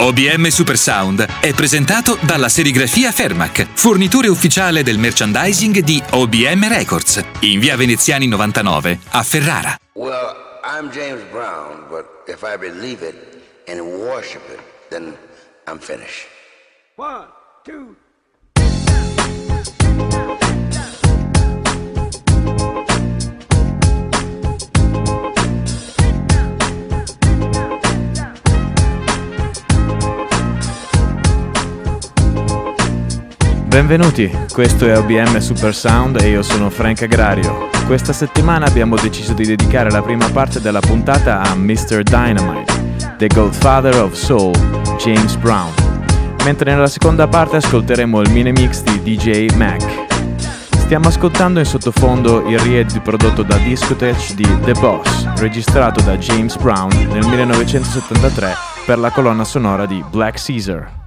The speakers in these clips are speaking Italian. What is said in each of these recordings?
OBM Supersound è presentato dalla serigrafia Fermac, fornitore ufficiale del merchandising di OBM Records, in via Veneziani 99 a Ferrara. Well, I'm James Brown, but if I believe it and worship it, then I'm finished. One, two, Benvenuti, questo è OBM Super Sound e io sono Frank Agrario. Questa settimana abbiamo deciso di dedicare la prima parte della puntata a Mr. Dynamite, The Godfather of Soul, James Brown, mentre nella seconda parte ascolteremo il mini mix di DJ Mac. Stiamo ascoltando in sottofondo il riedito prodotto da Discotech di The Boss, registrato da James Brown nel 1973 per la colonna sonora di Black Caesar.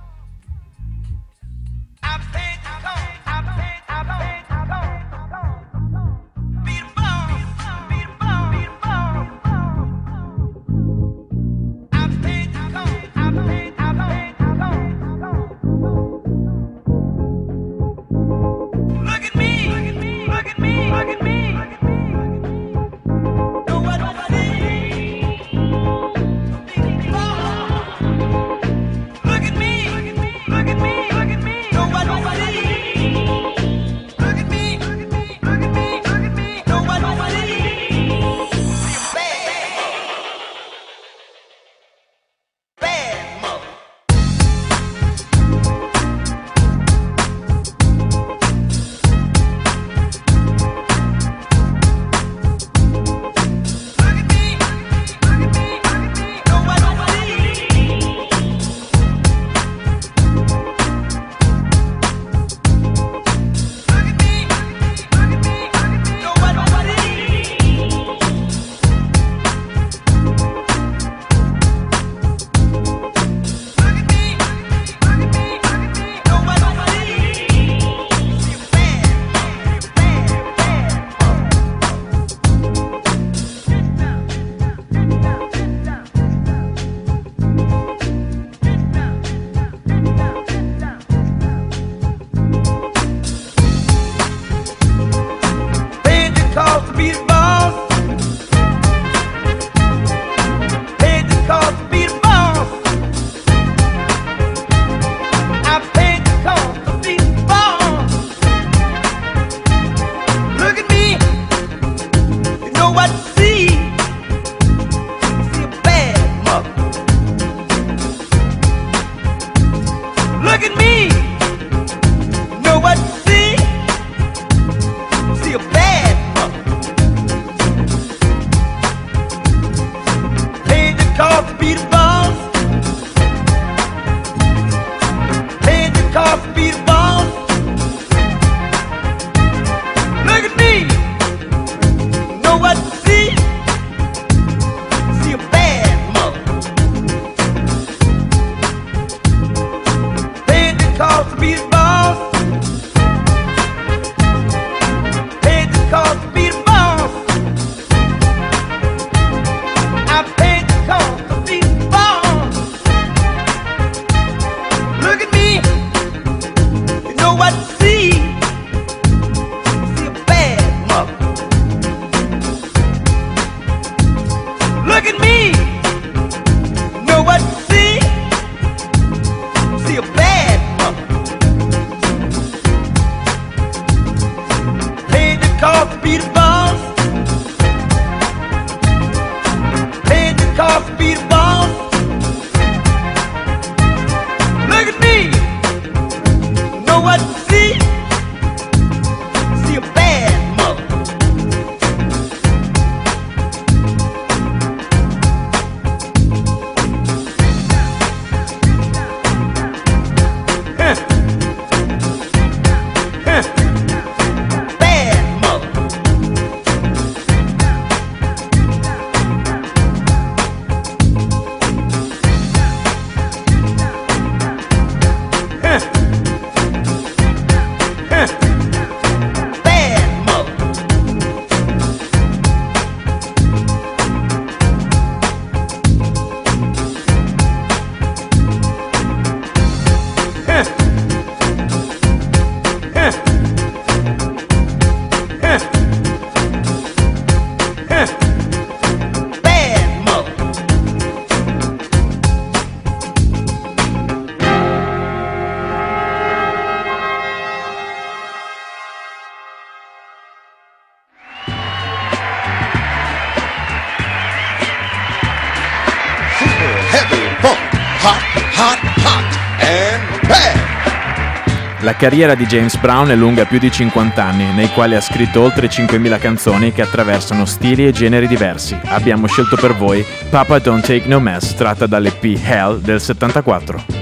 Carriera di James Brown è lunga più di 50 anni, nei quali ha scritto oltre 5.000 canzoni che attraversano stili e generi diversi. Abbiamo scelto per voi Papa Don't Take No Mess, tratta dall'EP Hell del 74.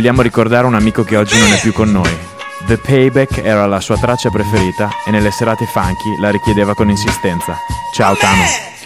Vogliamo ricordare un amico che oggi non è più con noi. The Payback era la sua traccia preferita e nelle serate funky la richiedeva con insistenza. Ciao Tano.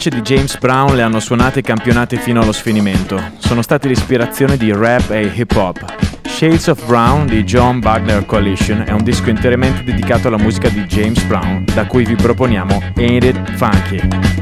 Tracce di James Brown le hanno suonate e campionate fino allo sfinimento. Sono state l'ispirazione di rap e hip hop. Shades of Brown di John Wagner Coalition è un disco interamente dedicato alla musica di James Brown, da cui vi proponiamo Ain't It Funky.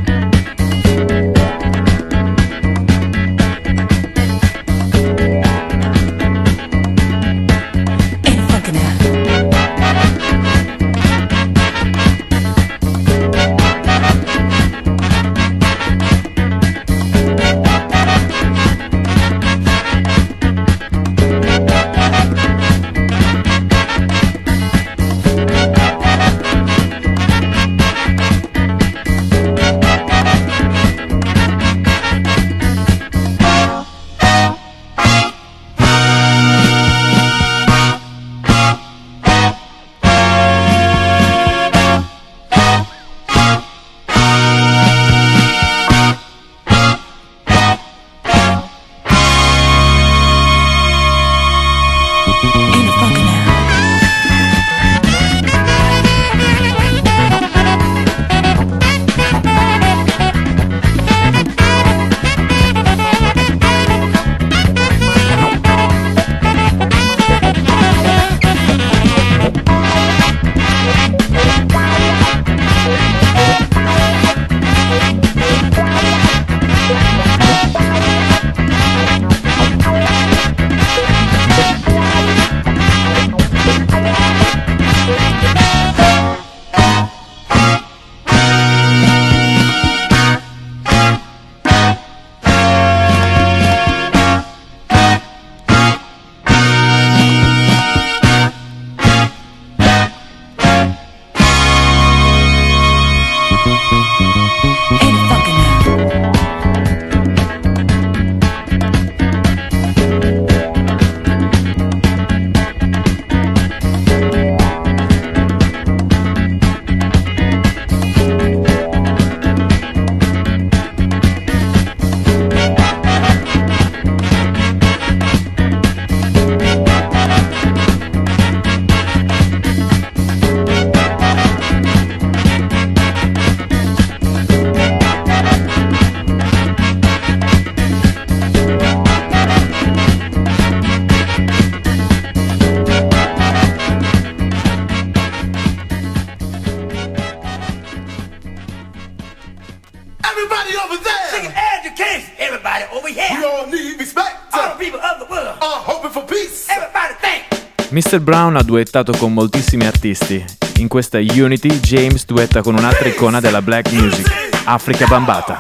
Mr. Brown ha duettato con moltissimi artisti. In questa Unity, James duetta con un'altra icona della black music, Africa Bambata.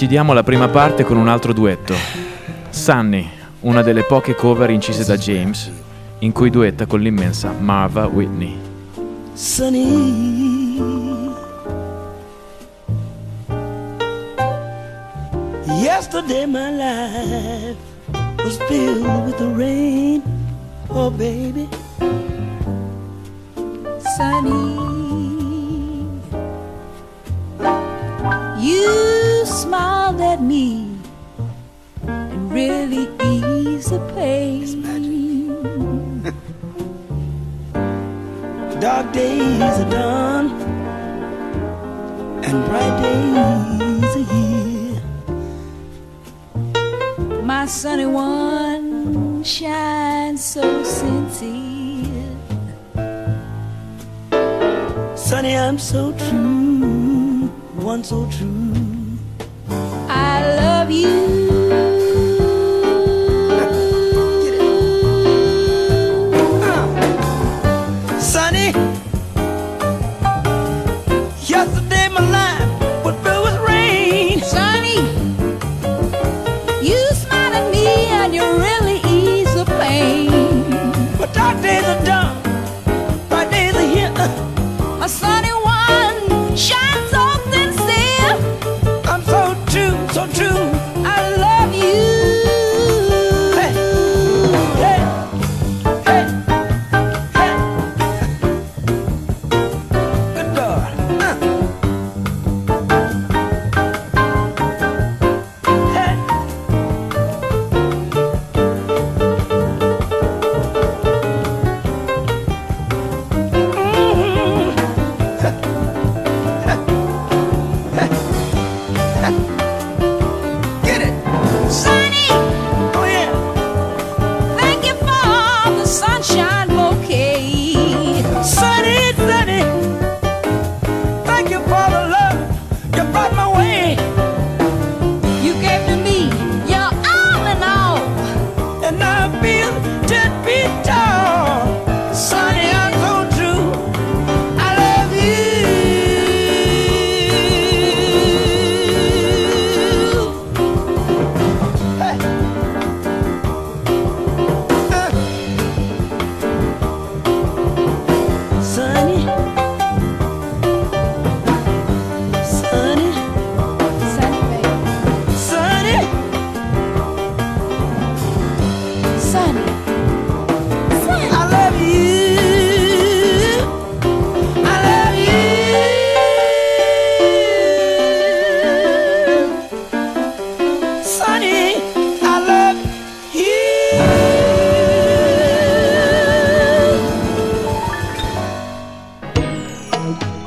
Chiudiamo la prima parte con un altro duetto. Sunny, una delle poche cover incise da James, in cui duetta con l'immensa Marva Whitney. Sunny. Yesterday my life was filled with the rain. Oh baby.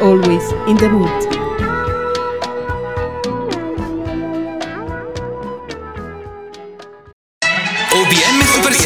always in the mood.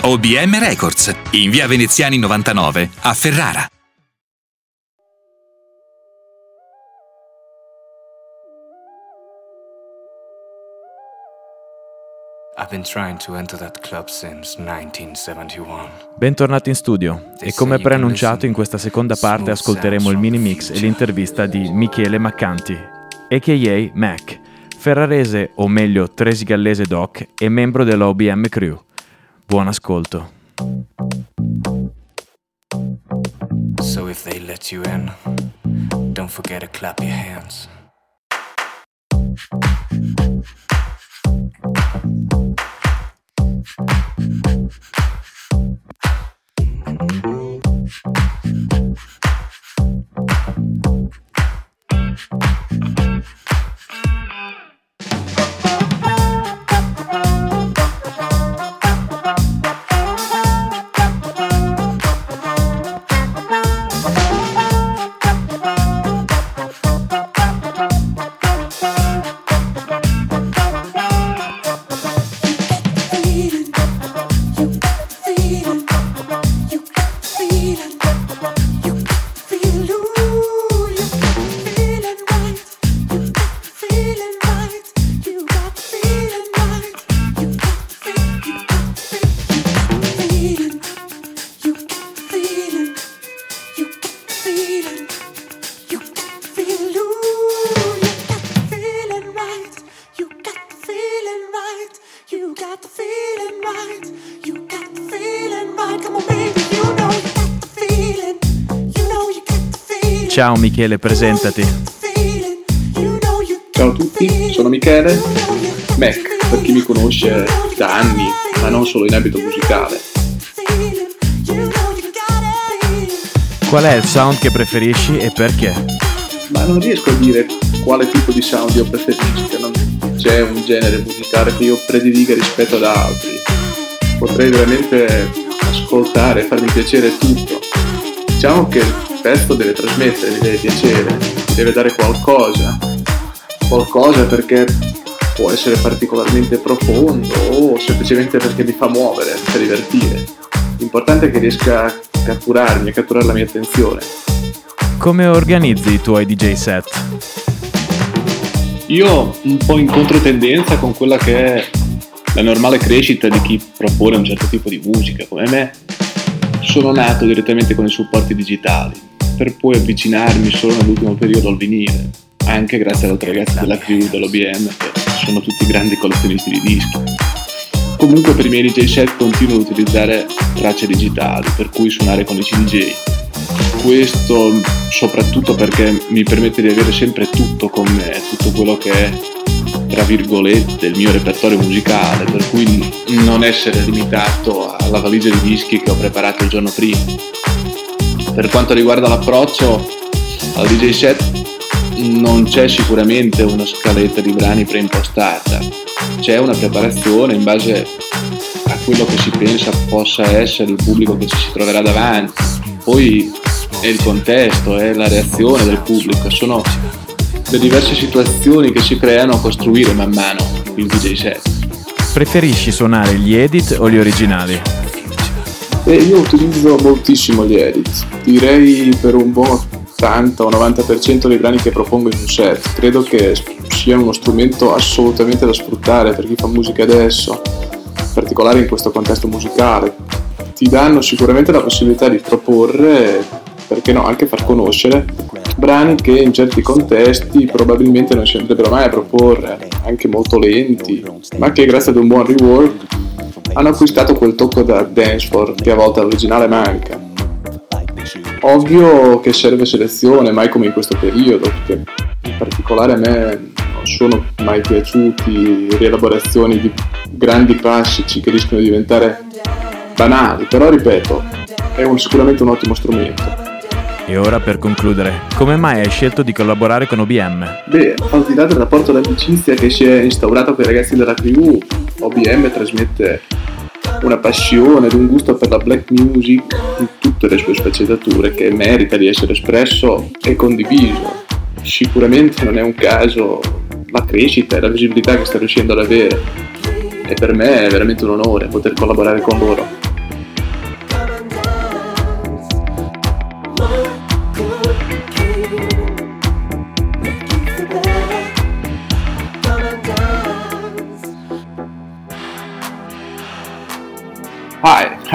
OBM Records, in via Veneziani 99 a Ferrara. I've been trying to enter that club since 1971. Bentornati in studio e come preannunciato in questa seconda parte ascolteremo il mini mix e l'intervista di Michele Maccanti, a.k.a. Mac, ferrarese o meglio tresigallese doc e membro della OBM Crew. Buon ascolto. So if they let you in, don't forget to clap your hands. Ciao Michele, presentati. Ciao a tutti, sono Michele, Mac, per chi mi conosce da anni, ma non solo in ambito musicale. Qual è il sound che preferisci e perché? Ma non riesco a dire quale tipo di sound io preferisco, non c'è un genere musicale che io prediliga rispetto ad altri. Potrei veramente ascoltare e farmi piacere tutto. Diciamo che pezzo deve trasmettere, deve piacere, deve dare qualcosa. Qualcosa perché può essere particolarmente profondo o semplicemente perché mi fa muovere, mi fa divertire. L'importante è che riesca a catturarmi, a catturare la mia attenzione. Come organizzi i tuoi DJ set? Io un po' in controtendenza con quella che è la normale crescita di chi propone un certo tipo di musica come me, sono nato direttamente con i supporti digitali per poi avvicinarmi solo nell'ultimo periodo al vinile, anche grazie ad altri ragazzi della crew dell'OBM che sono tutti grandi collezionisti di dischi. Comunque per i miei DJ set continuo ad utilizzare tracce digitali, per cui suonare con i CDJ. Questo soprattutto perché mi permette di avere sempre tutto con me, tutto quello che è tra virgolette il mio repertorio musicale, per cui non essere limitato alla valigia di dischi che ho preparato il giorno prima per quanto riguarda l'approccio al DJ set non c'è sicuramente una scaletta di brani preimpostata, c'è una preparazione in base a quello che si pensa possa essere il pubblico che ci si troverà davanti, poi è il contesto, è la reazione del pubblico, sono le diverse situazioni che si creano a costruire man mano il DJ set. Preferisci suonare gli edit o gli originali? E io utilizzo moltissimo gli edit, direi per un buon 80 o 90% dei brani che propongo in un set. Credo che sia uno strumento assolutamente da sfruttare per chi fa musica adesso, in particolare in questo contesto musicale. Ti danno sicuramente la possibilità di proporre, perché no, anche far conoscere brani che in certi contesti probabilmente non si andrebbero mai a proporre, anche molto lenti, ma che grazie ad un buon rework hanno acquistato quel tocco da dancefloor che a volte all'originale manca. Ovvio che serve selezione, mai come in questo periodo, perché in particolare a me non sono mai piaciuti rielaborazioni di grandi classici che rischiano di diventare banali, però ripeto, è un, sicuramente un ottimo strumento. E ora per concludere, come mai hai scelto di collaborare con OBM? Beh, al di là del rapporto d'amicizia che si è instaurato con i ragazzi della crew, OBM trasmette una passione ed un gusto per la black music in tutte le sue sfaccettature che merita di essere espresso e condiviso. Sicuramente non è un caso la crescita e la visibilità che sta riuscendo ad avere e per me è veramente un onore poter collaborare con loro.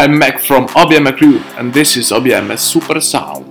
I'm Mac from OBM Crew and this is OBM Super Sound.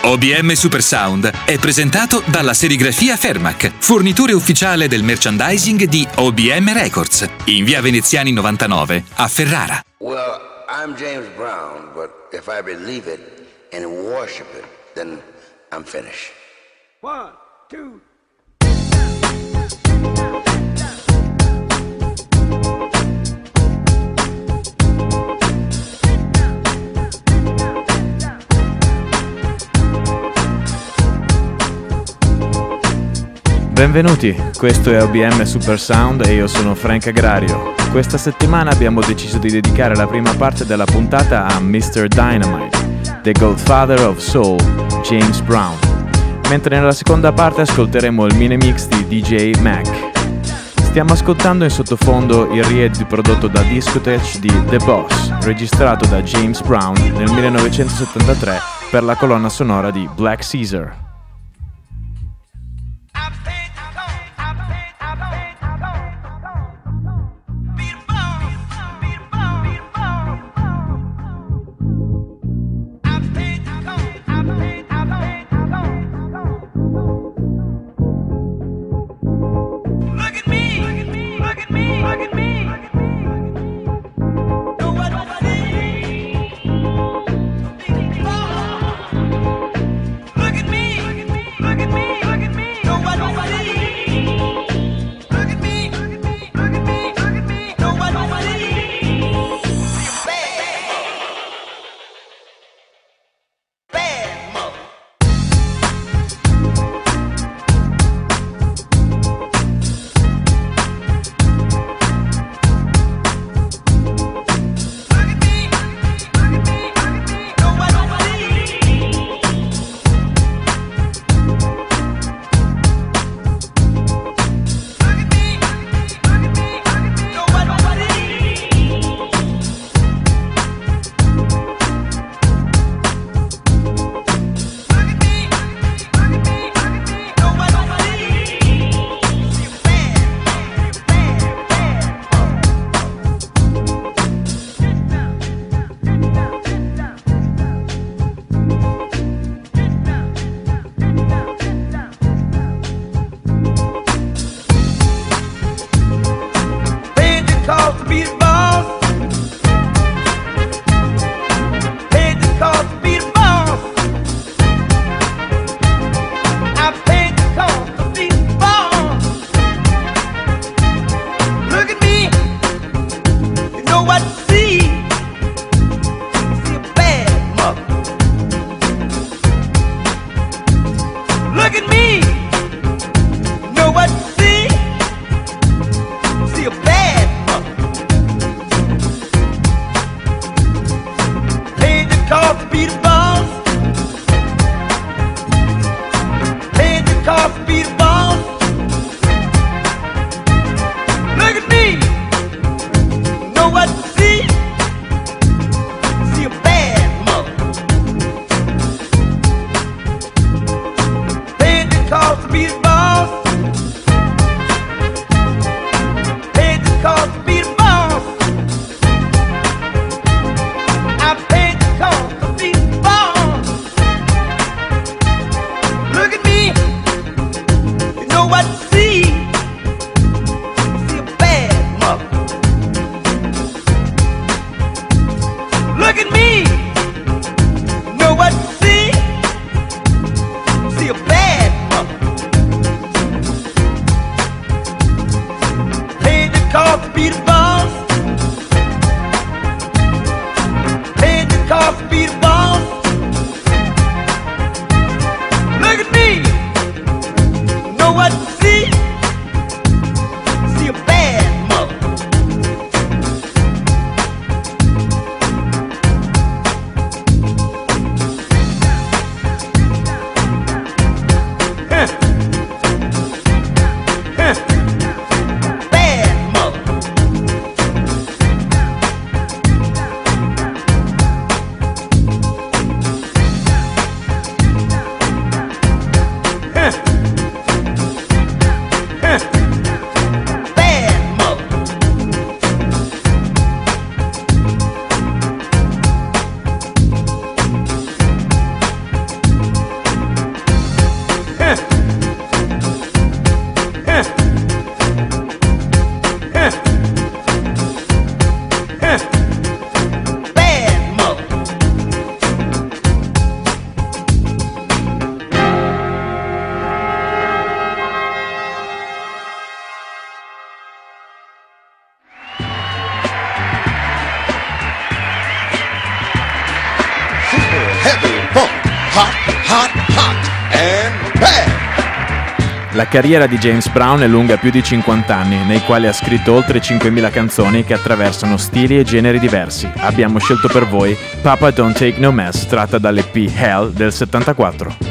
OBM Super Sound è presentato dalla serigrafia Fermac, fornitore ufficiale del merchandising di OBM Records, in via Veneziani 99 a Ferrara. Well, I'm James Brown, but if I believe it and worship it, then I'm finished. One, two, Benvenuti, questo è OBM Super Sound e io sono Frank Agrario. Questa settimana abbiamo deciso di dedicare la prima parte della puntata a Mr. Dynamite, The Godfather of Soul, James Brown, mentre nella seconda parte ascolteremo il mini mix di DJ Mac. Stiamo ascoltando in sottofondo il ried prodotto da Discotech di The Boss, registrato da James Brown nel 1973 per la colonna sonora di Black Caesar. La carriera di James Brown è lunga più di 50 anni, nei quali ha scritto oltre 5.000 canzoni che attraversano stili e generi diversi. Abbiamo scelto per voi Papa Don't Take No Mess, tratta dall'EP Hell del 74.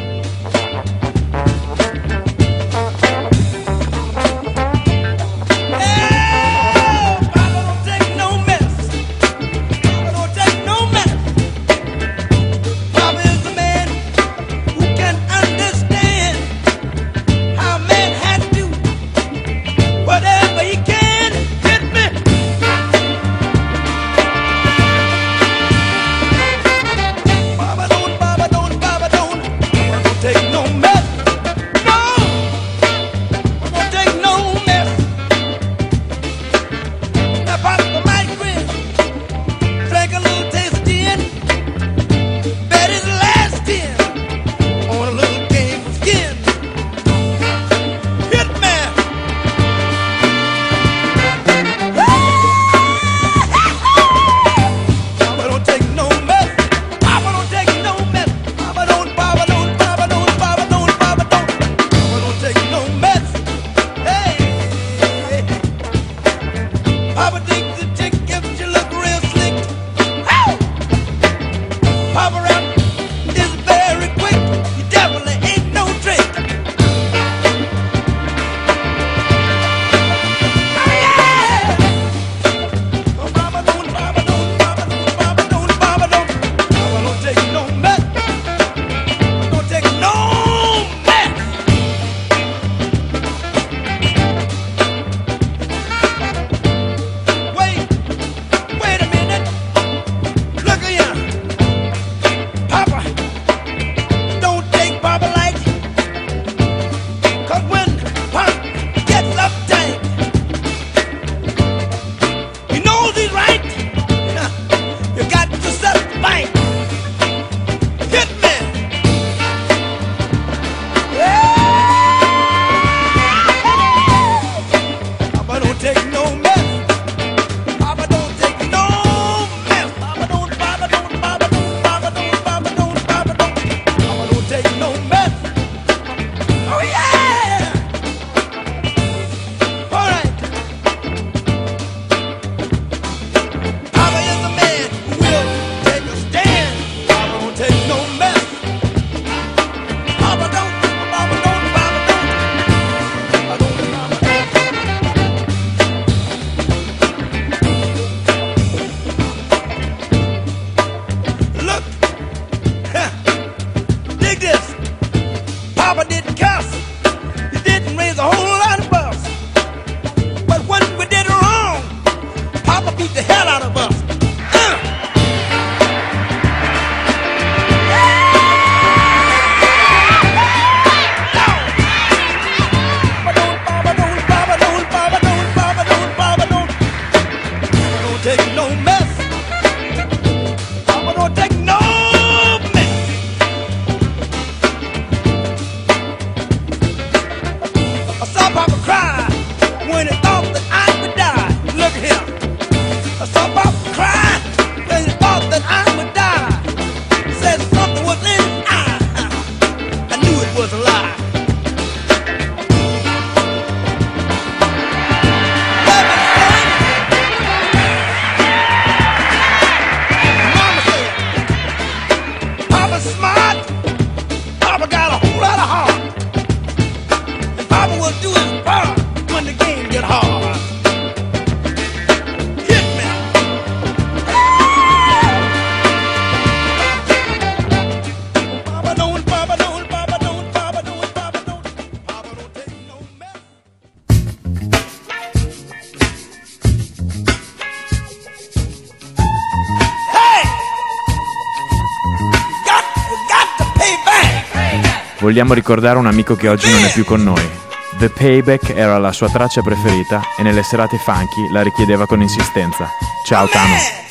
doing it. vogliamo ricordare un amico che oggi non è più con noi. The Payback era la sua traccia preferita e nelle serate funky la richiedeva con insistenza. Ciao Tano!